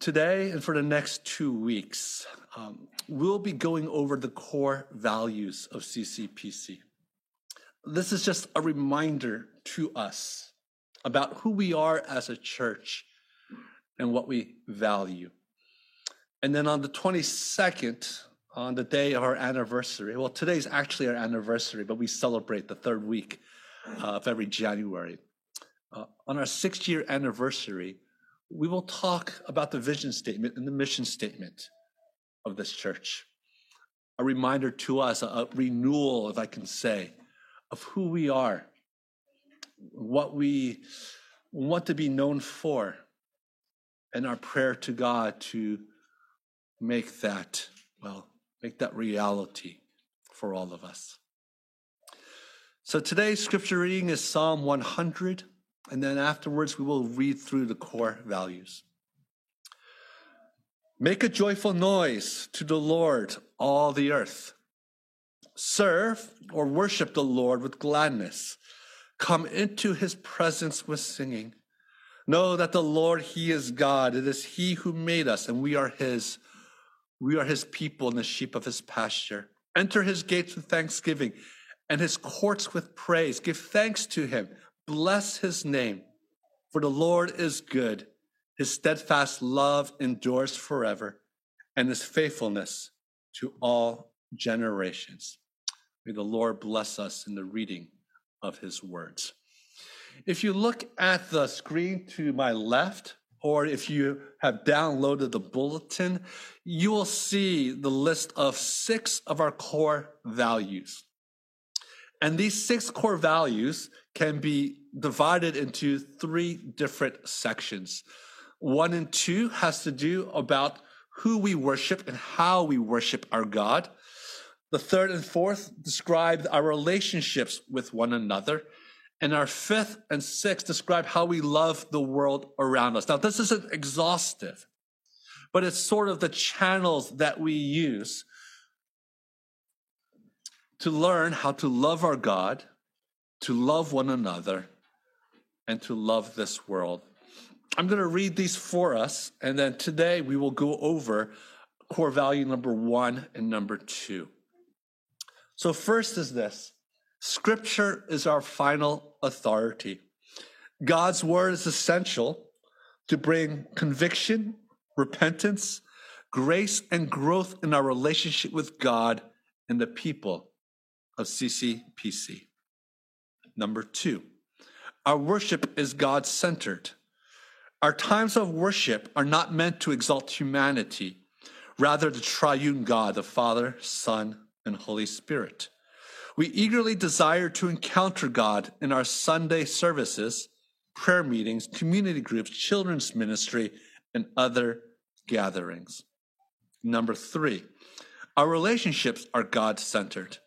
Today and for the next two weeks, um, we'll be going over the core values of CCPC. This is just a reminder to us about who we are as a church and what we value. And then on the 22nd, on the day of our anniversary, well, today's actually our anniversary, but we celebrate the third week uh, of every January. Uh, on our six year anniversary, we will talk about the vision statement and the mission statement of this church. A reminder to us, a renewal, if I can say, of who we are, what we want to be known for, and our prayer to God to make that, well, make that reality for all of us. So today's scripture reading is Psalm 100, and then afterwards we will read through the core values. Make a joyful noise to the Lord, all the earth. Serve or worship the Lord with gladness. Come into his presence with singing. Know that the Lord, he is God. It is he who made us, and we are his. We are his people and the sheep of his pasture. Enter his gates with thanksgiving and his courts with praise. Give thanks to him. Bless his name. For the Lord is good. His steadfast love endures forever, and his faithfulness to all generations. May the Lord bless us in the reading of his words. If you look at the screen to my left, or if you have downloaded the bulletin, you will see the list of six of our core values. And these six core values can be divided into three different sections. One and two has to do about who we worship and how we worship our God. The third and fourth describe our relationships with one another. And our fifth and sixth describe how we love the world around us. Now, this isn't exhaustive, but it's sort of the channels that we use to learn how to love our God, to love one another, and to love this world. I'm going to read these for us, and then today we will go over core value number one and number two. So, first is this Scripture is our final authority. God's word is essential to bring conviction, repentance, grace, and growth in our relationship with God and the people of CCPC. Number two, our worship is God centered. Our times of worship are not meant to exalt humanity, rather, the triune God, the Father, Son, and Holy Spirit. We eagerly desire to encounter God in our Sunday services, prayer meetings, community groups, children's ministry, and other gatherings. Number three, our relationships are God centered.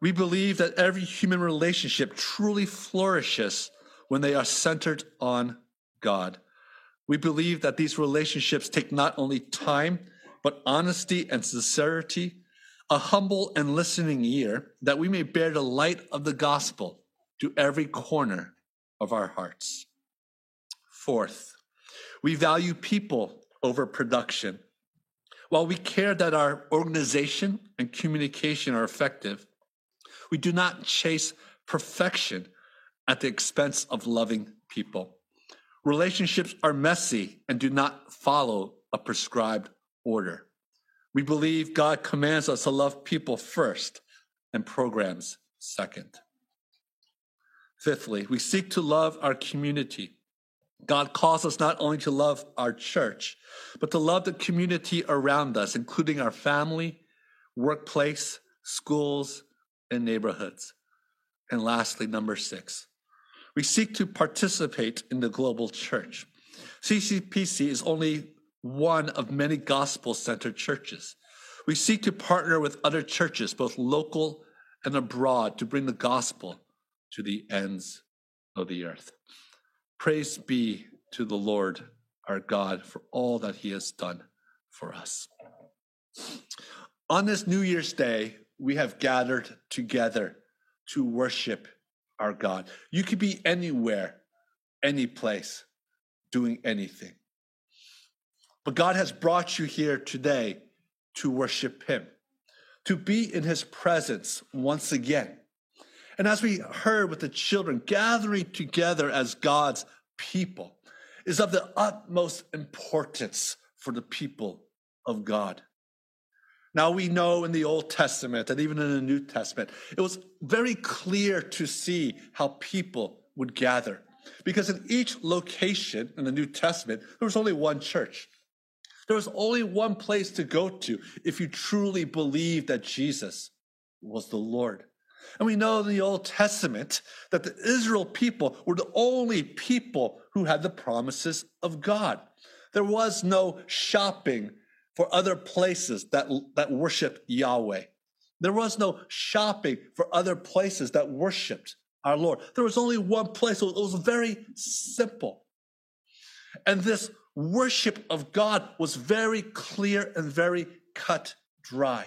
We believe that every human relationship truly flourishes when they are centered on God. We believe that these relationships take not only time, but honesty and sincerity, a humble and listening ear, that we may bear the light of the gospel to every corner of our hearts. Fourth, we value people over production. While we care that our organization and communication are effective, we do not chase perfection at the expense of loving people. Relationships are messy and do not follow a prescribed order. We believe God commands us to love people first and programs second. Fifthly, we seek to love our community. God calls us not only to love our church, but to love the community around us, including our family, workplace, schools, and neighborhoods. And lastly, number six, we seek to participate in the global church. CCPC is only one of many gospel centered churches. We seek to partner with other churches, both local and abroad, to bring the gospel to the ends of the earth. Praise be to the Lord our God for all that he has done for us. On this New Year's Day, we have gathered together to worship our God. You could be anywhere, any place, doing anything. But God has brought you here today to worship Him, to be in His presence once again. And as we heard with the children, gathering together as God's people is of the utmost importance for the people of God. Now we know in the Old Testament and even in the New Testament, it was very clear to see how people would gather. Because in each location in the New Testament, there was only one church. There was only one place to go to if you truly believed that Jesus was the Lord. And we know in the Old Testament that the Israel people were the only people who had the promises of God. There was no shopping for other places that, that worshiped Yahweh. There was no shopping for other places that worshiped our Lord. There was only one place. It was very simple. And this worship of God was very clear and very cut dry.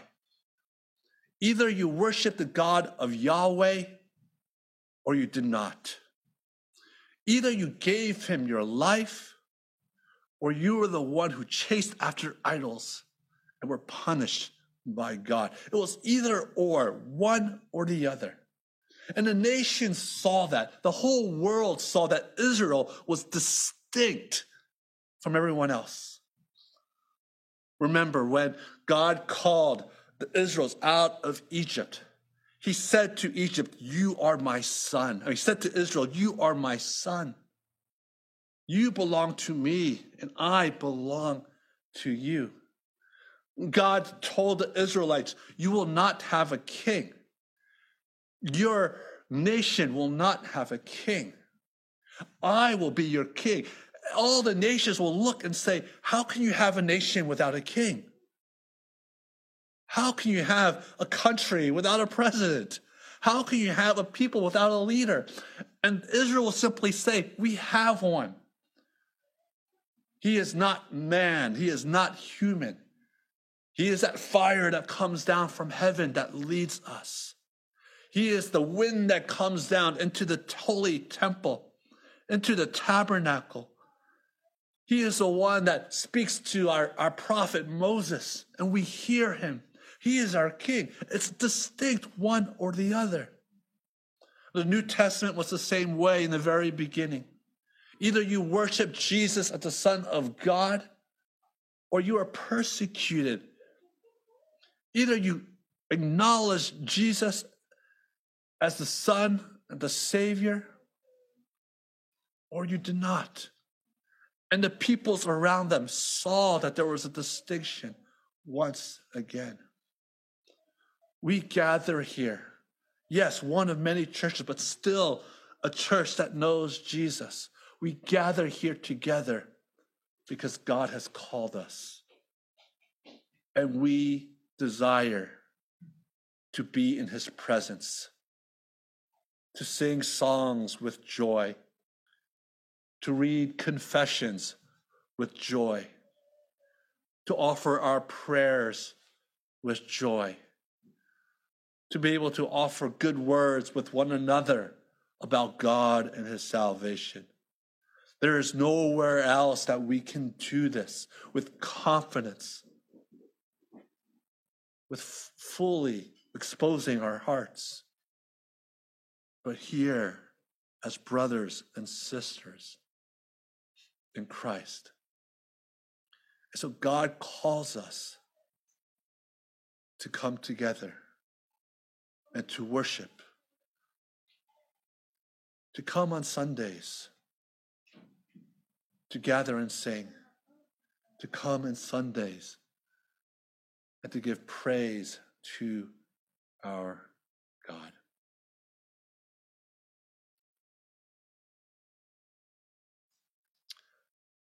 Either you worship the God of Yahweh or you did not. Either you gave him your life or you were the one who chased after idols and were punished by God. It was either or, one or the other. And the nations saw that. The whole world saw that Israel was distinct from everyone else. Remember when God called the Israels out of Egypt, he said to Egypt, You are my son. He said to Israel, You are my son. You belong to me, and I belong to you. God told the Israelites, You will not have a king. Your nation will not have a king. I will be your king. All the nations will look and say, How can you have a nation without a king? How can you have a country without a president? How can you have a people without a leader? And Israel will simply say, We have one. He is not man, he is not human. He is that fire that comes down from heaven that leads us. He is the wind that comes down into the holy temple, into the tabernacle. He is the one that speaks to our, our prophet Moses, and we hear him. He is our king. It's distinct one or the other. The New Testament was the same way in the very beginning. Either you worship Jesus as the Son of God or you are persecuted. Either you acknowledge Jesus as the Son and the Savior or you did not. And the peoples around them saw that there was a distinction once again. We gather here. Yes, one of many churches, but still a church that knows Jesus. We gather here together because God has called us. And we desire to be in his presence, to sing songs with joy, to read confessions with joy, to offer our prayers with joy to be able to offer good words with one another about God and his salvation. There is nowhere else that we can do this with confidence, with fully exposing our hearts. But here, as brothers and sisters in Christ. And so God calls us to come together and to worship, to come on Sundays, to gather and sing, to come on Sundays, and to give praise to our God.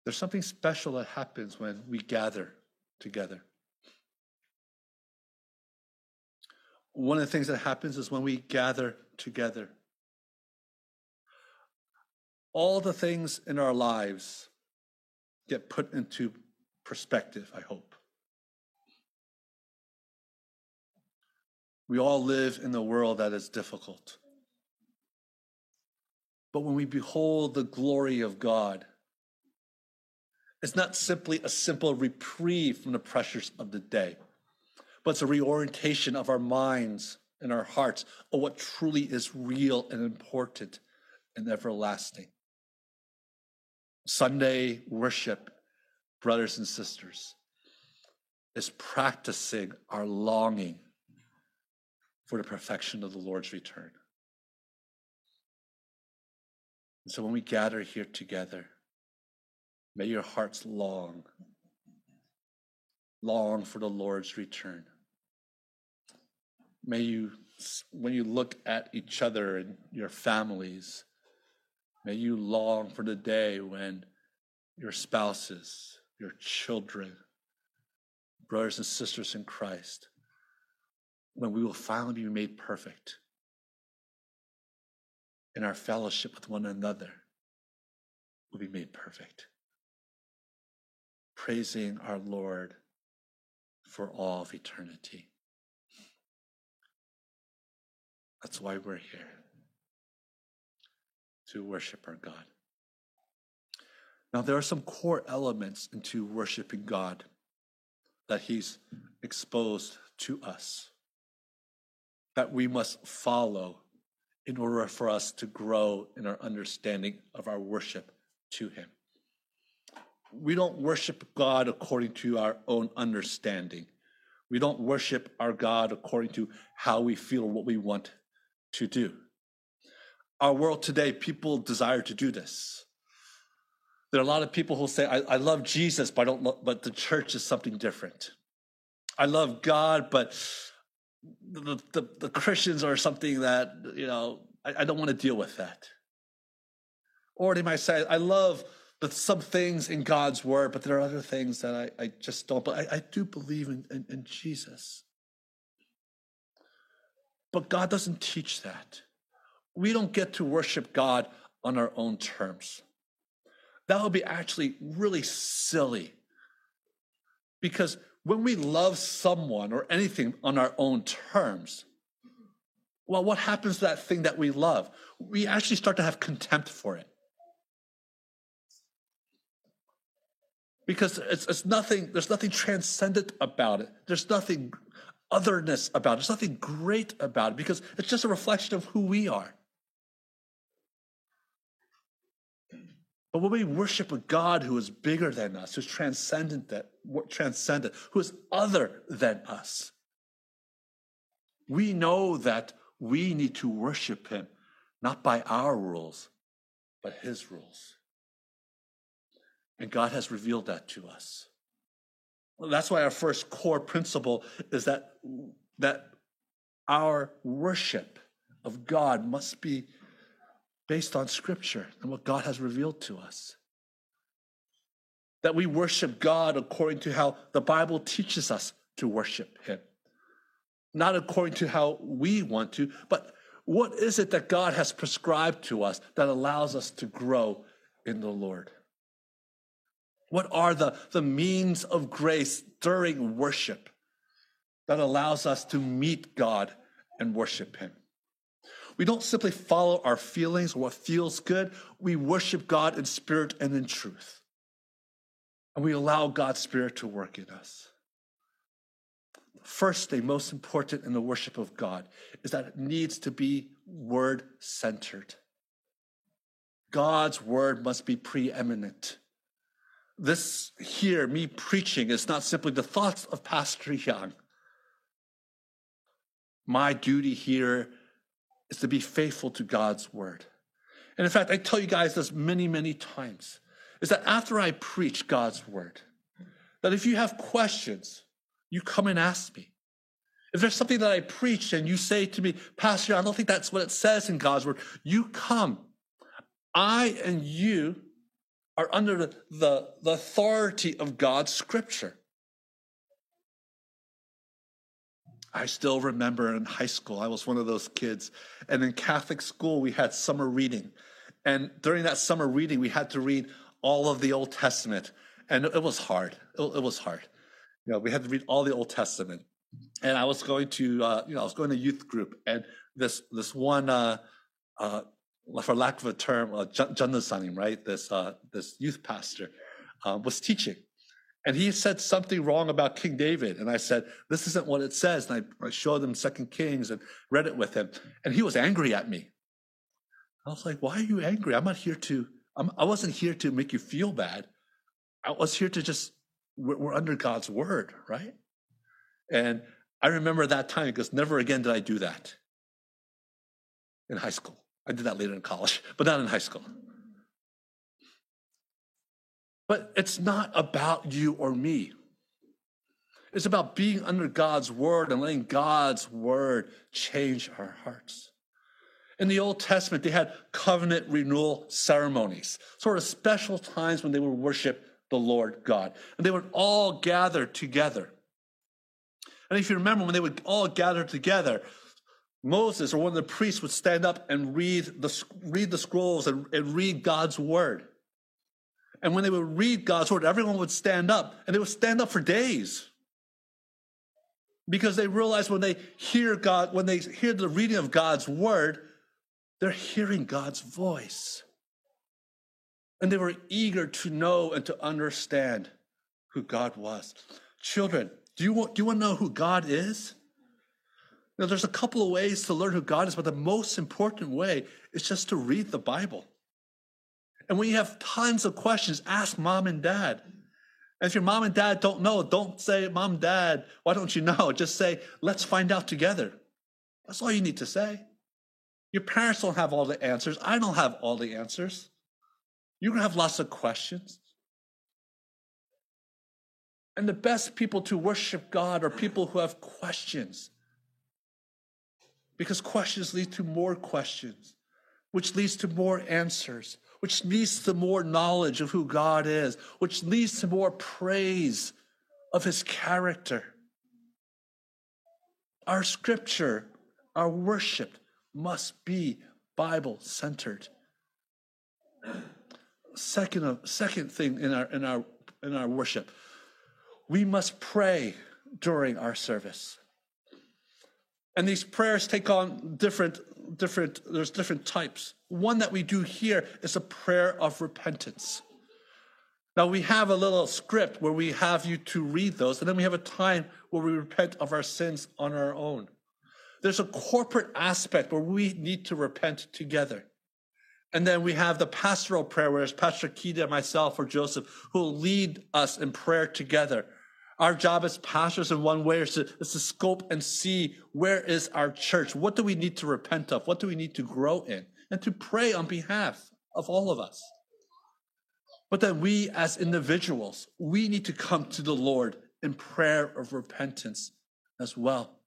There's something special that happens when we gather together. one of the things that happens is when we gather together, all the things in our lives get put into perspective, I hope. We all live in a world that is difficult. But when we behold the glory of God, it's not simply a simple reprieve from the pressures of the day, but it's a reorientation of our minds and our hearts of what truly is real and important and everlasting. Sunday worship, brothers and sisters, is practicing our longing for the perfection of the Lord's return. And so when we gather here together, may your hearts long, long for the Lord's return. May you, when you look at each other and your families, may you long for the day when your spouses, your children, brothers and sisters in Christ, when we will finally be made perfect in our fellowship with one another will be made perfect. Praising our Lord for all of eternity. That's why we're here to worship our God. Now, there are some core elements into worshiping God that He's exposed to us that we must follow in order for us to grow in our understanding of our worship to Him. We don't worship God according to our own understanding. We don't worship our God according to how we feel or what we want to do. Our world today, people desire to do this. There are a lot of people who say, I, I love Jesus, but I don't but the church is something different. I love God, but the, the, the Christians are something that, you know, I, I don't want to deal with that. Or they might say, I love the, some things in God's word, but there are other things that I, I just don't. But I, I do believe in, in, in Jesus. But God doesn't teach that. We don't get to worship God on our own terms. That would be actually really silly. Because when we love someone or anything on our own terms, well, what happens to that thing that we love? We actually start to have contempt for it. Because it's, it's nothing, there's nothing transcendent about it. There's nothing otherness about it. There's nothing great about it because it's just a reflection of who we are. But when we worship a God who is bigger than us, who's transcendent, that transcendent, who is other than us, we know that we need to worship him not by our rules, but his rules. And God has revealed that to us. Well, that's why our first core principle is that, that our worship of God must be based on Scripture and what God has revealed to us. That we worship God according to how the Bible teaches us to worship Him. Not according to how we want to, but what is it that God has prescribed to us that allows us to grow in the Lord? What are the, the means of grace during worship that allows us to meet God and worship Him? We don't simply follow our feelings or what feels good. We worship God in spirit and in truth. And we allow God's spirit to work in us. First thing, most important in the worship of God, is that it needs to be word centered. God's word must be preeminent. This here, me preaching, is not simply the thoughts of Pastor Young. My duty here is to be faithful to God's word. And in fact, I tell you guys this many, many times is that after I preach God's word, that if you have questions, you come and ask me. If there's something that I preach and you say to me, Pastor, I don't think that's what it says in God's word, you come. I and you are under the, the, the authority of God's scripture. I still remember in high school, I was one of those kids. And in Catholic school, we had summer reading. And during that summer reading, we had to read all of the Old Testament. And it was hard. It was hard. You know, we had to read all the Old Testament. And I was going to, uh, you know, I was going to youth group. And this, this one, uh, uh, for lack of a term, uh, right? This, uh, this youth pastor, uh, was teaching. And he said something wrong about King David. And I said, This isn't what it says. And I, I showed him Second Kings and read it with him. And he was angry at me. I was like, Why are you angry? I'm not here to, I'm, I was not here to make you feel bad. I was here to just, we're, we're under God's word, right? And I remember that time because never again did I do that in high school. I did that later in college, but not in high school. But it's not about you or me. It's about being under God's word and letting God's word change our hearts. In the Old Testament, they had covenant renewal ceremonies, sort of special times when they would worship the Lord God. And they would all gather together. And if you remember, when they would all gather together, Moses or one of the priests would stand up and read the, read the scrolls and, and read God's word. And when they would read God's word, everyone would stand up, and they would stand up for days. Because they realized when they hear God, when they hear the reading of God's word, they're hearing God's voice. And they were eager to know and to understand who God was. Children, do you want, do you want to know who God is? Now, there's a couple of ways to learn who God is, but the most important way is just to read the Bible. And when you have tons of questions, ask mom and dad. And if your mom and dad don't know, don't say, Mom, Dad, why don't you know? Just say, Let's find out together. That's all you need to say. Your parents don't have all the answers. I don't have all the answers. You're going to have lots of questions. And the best people to worship God are people who have questions. Because questions lead to more questions, which leads to more answers which leads to more knowledge of who God is, which leads to more praise of his character. Our scripture, our worship must be Bible centered. Second, second thing in our, in, our, in our worship, we must pray during our service. And these prayers take on different different, there's different types. One that we do here is a prayer of repentance. Now we have a little script where we have you to read those, and then we have a time where we repent of our sins on our own. There's a corporate aspect where we need to repent together. And then we have the pastoral prayer, where it's Pastor Keita, myself, or Joseph, who will lead us in prayer together. Our job as pastors in one way is to, is to scope and see where is our church? What do we need to repent of? What do we need to grow in? And to pray on behalf of all of us. But then we as individuals, we need to come to the Lord in prayer of repentance as well.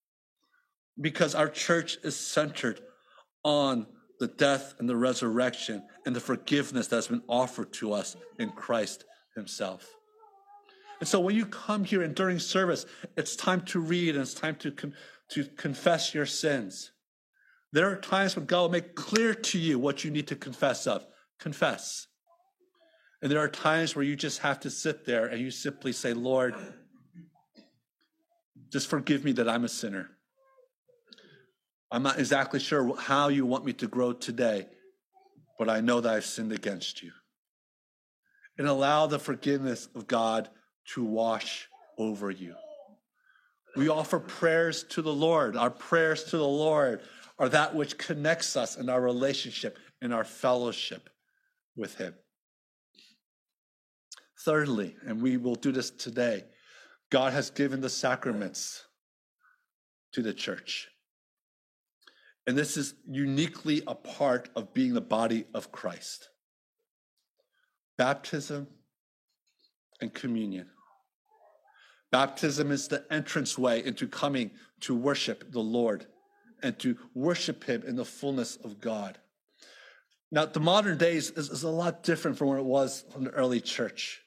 Because our church is centered on the death and the resurrection and the forgiveness that's been offered to us in Christ Himself. And so when you come here and during service, it's time to read and it's time to, con- to confess your sins. There are times when God will make clear to you what you need to confess of. Confess. And there are times where you just have to sit there and you simply say, Lord, just forgive me that I'm a sinner. I'm not exactly sure how you want me to grow today, but I know that I've sinned against you. And allow the forgiveness of God to wash over you. We offer prayers to the Lord. Our prayers to the Lord are that which connects us in our relationship, in our fellowship with Him. Thirdly, and we will do this today, God has given the sacraments to the church. And this is uniquely a part of being the body of Christ baptism and communion. Baptism is the entrance way into coming to worship the Lord and to worship Him in the fullness of God. Now, the modern days is, is a lot different from where it was in the early church.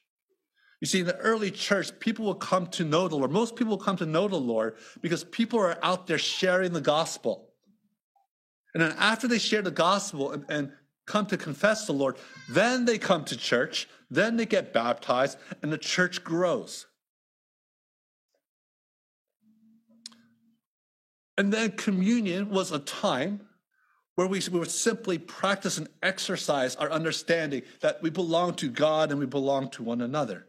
You see, in the early church, people will come to know the Lord. Most people will come to know the Lord because people are out there sharing the gospel. And then after they share the gospel and, and come to confess the Lord, then they come to church, then they get baptized, and the church grows. And then communion was a time where we, we would simply practice and exercise our understanding that we belong to God and we belong to one another.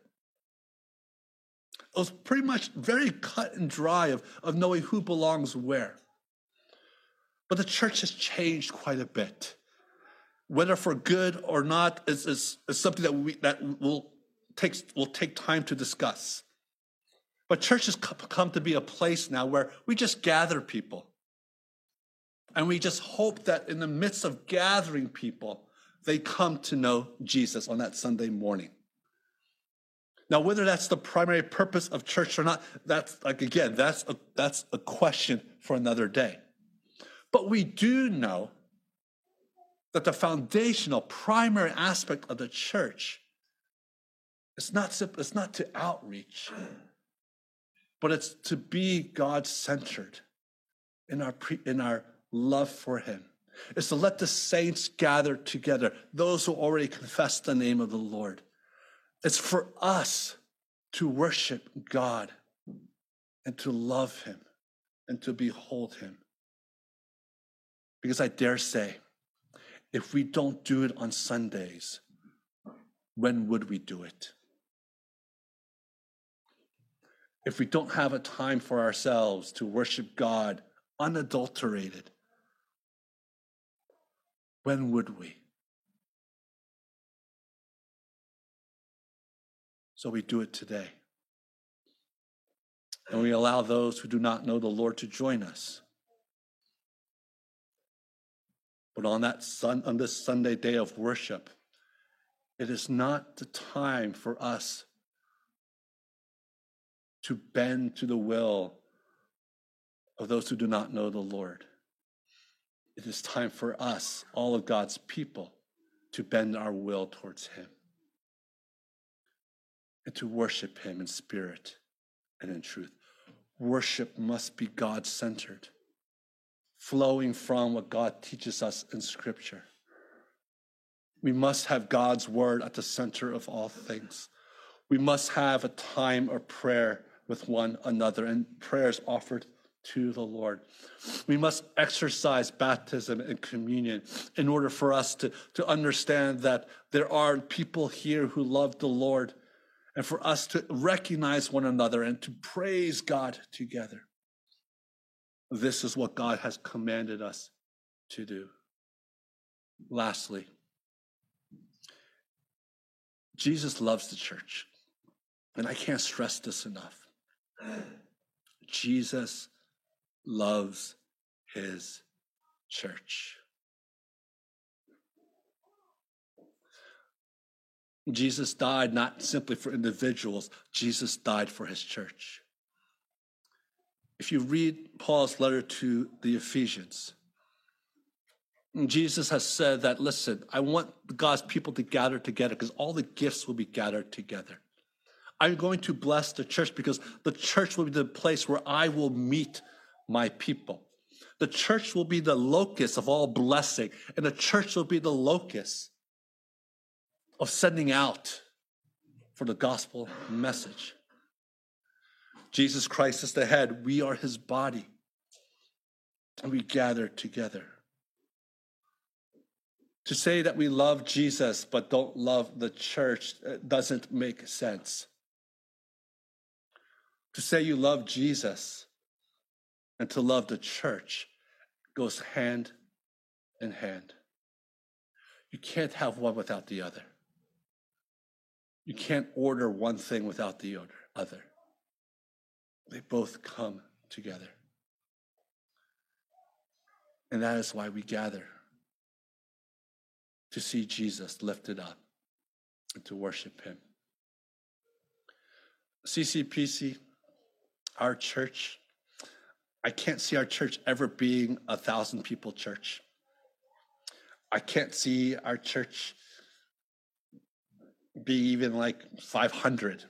It was pretty much very cut and dry of, of knowing who belongs where. But the church has changed quite a bit. Whether for good or not is, is, is something that, we, that will, take, will take time to discuss. But church has come to be a place now where we just gather people and we just hope that in the midst of gathering people, they come to know Jesus on that Sunday morning. Now, whether that's the primary purpose of church or not, that's like, again, that's a, that's a question for another day. But we do know that the foundational primary aspect of the church is not, it's not to outreach, but it's to be God centered in our, in our love for him is to let the saints gather together, those who already confess the name of the Lord. It's for us to worship God and to love him and to behold him. Because I dare say, if we don't do it on Sundays, when would we do it? If we don't have a time for ourselves to worship God unadulterated, when would we? So we do it today. And we allow those who do not know the Lord to join us. But on that sun, on this Sunday day of worship, it is not the time for us to bend to the will of those who do not know the Lord. It is time for us, all of God's people, to bend our will towards Him and to worship Him in spirit and in truth. Worship must be God centered, flowing from what God teaches us in Scripture. We must have God's word at the center of all things. We must have a time of prayer with one another and prayers offered to the Lord. We must exercise baptism and communion in order for us to, to understand that there are people here who love the Lord and for us to recognize one another and to praise God together. This is what God has commanded us to do. Lastly, Jesus loves the church. And I can't stress this enough. Jesus loves his church. Jesus died not simply for individuals, Jesus died for his church. If you read Paul's letter to the Ephesians, Jesus has said that, listen, I want God's people to gather together because all the gifts will be gathered together. I'm going to bless the church because the church will be the place where I will meet my people. The church will be the locus of all blessing, and the church will be the locus of sending out for the gospel message. Jesus Christ is the head, we are his body, and we gather together. To say that we love Jesus but don't love the church uh, doesn't make sense. To say you love Jesus and to love the church goes hand in hand. You can't have one without the other. You can't order one thing without the other. They both come together. And that is why we gather to see Jesus lifted up and to worship him. CCPC, our church, I can't see our church ever being a thousand people church. I can't see our church be even like 500.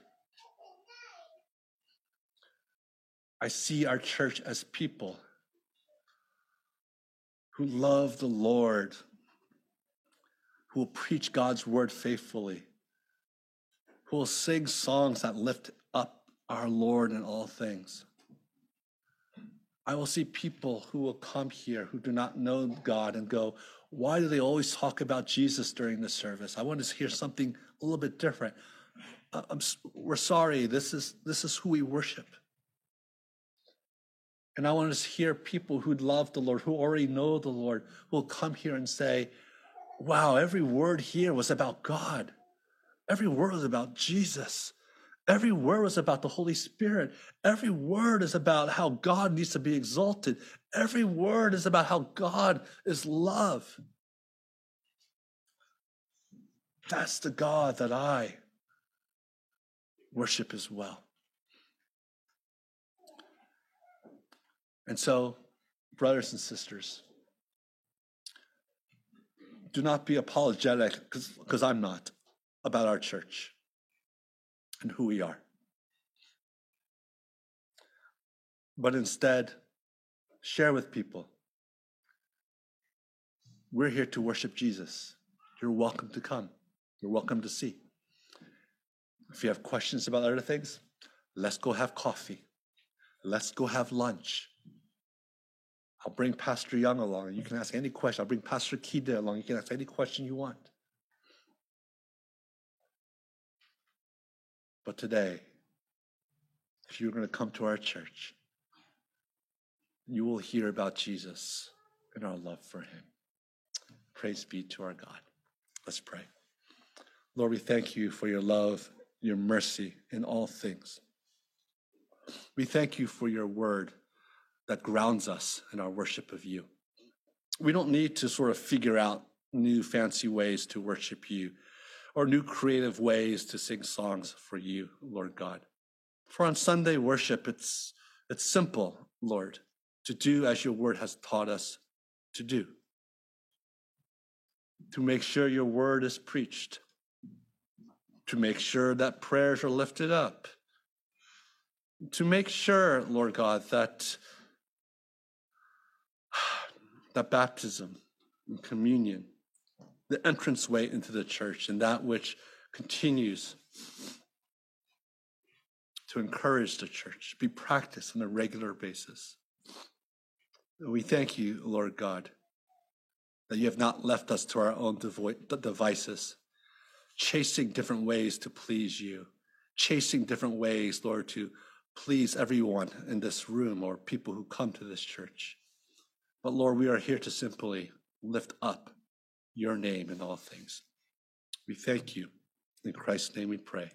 I see our church as people who love the Lord, who will preach God's word faithfully, who will sing songs that lift our Lord in all things I will see people who will come here who do not know God and go, Why do they always talk about Jesus during the service? I want to hear something a little bit different. Uh, we're sorry, this is, this is who we worship. And I want to hear people who love the Lord, who already know the Lord, who will come here and say, Wow, every word here was about God. Every word was about Jesus. Every word was about the Holy Spirit. Every word is about how God needs to be exalted. Every word is about how God is love. That's the God that I worship as well. And so, brothers and sisters, do not be apologetic, because I'm not, about our church and who we are. But instead, share with people. We're here to worship Jesus. You're welcome to come. You're welcome to see. If you have questions about other things, let's go have coffee. Let's go have lunch. I'll bring Pastor Young along. You can ask any question. I'll bring Pastor Kida along. You can ask any question you want. But today, if you're going to come to our church, you will hear about Jesus and our love for him. Praise be to our God. Let's pray. Lord, we thank you for your love, your mercy in all things. We thank you for your word that grounds us in our worship of you. We don't need to sort of figure out new fancy ways to worship you or new creative ways to sing songs for you, Lord God. For on Sunday worship, it's, it's simple, Lord, to do as your word has taught us to do. To make sure your word is preached, to make sure that prayers are lifted up, to make sure, Lord God, that, that baptism and communion the entranceway into the church and that which continues to encourage the church be practiced on a regular basis. We thank you, Lord God, that you have not left us to our own devices, chasing different ways to please you, chasing different ways, Lord, to please everyone in this room or people who come to this church. But Lord, we are here to simply lift up your name in all things. We thank you. In Christ's name we pray.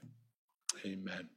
Amen.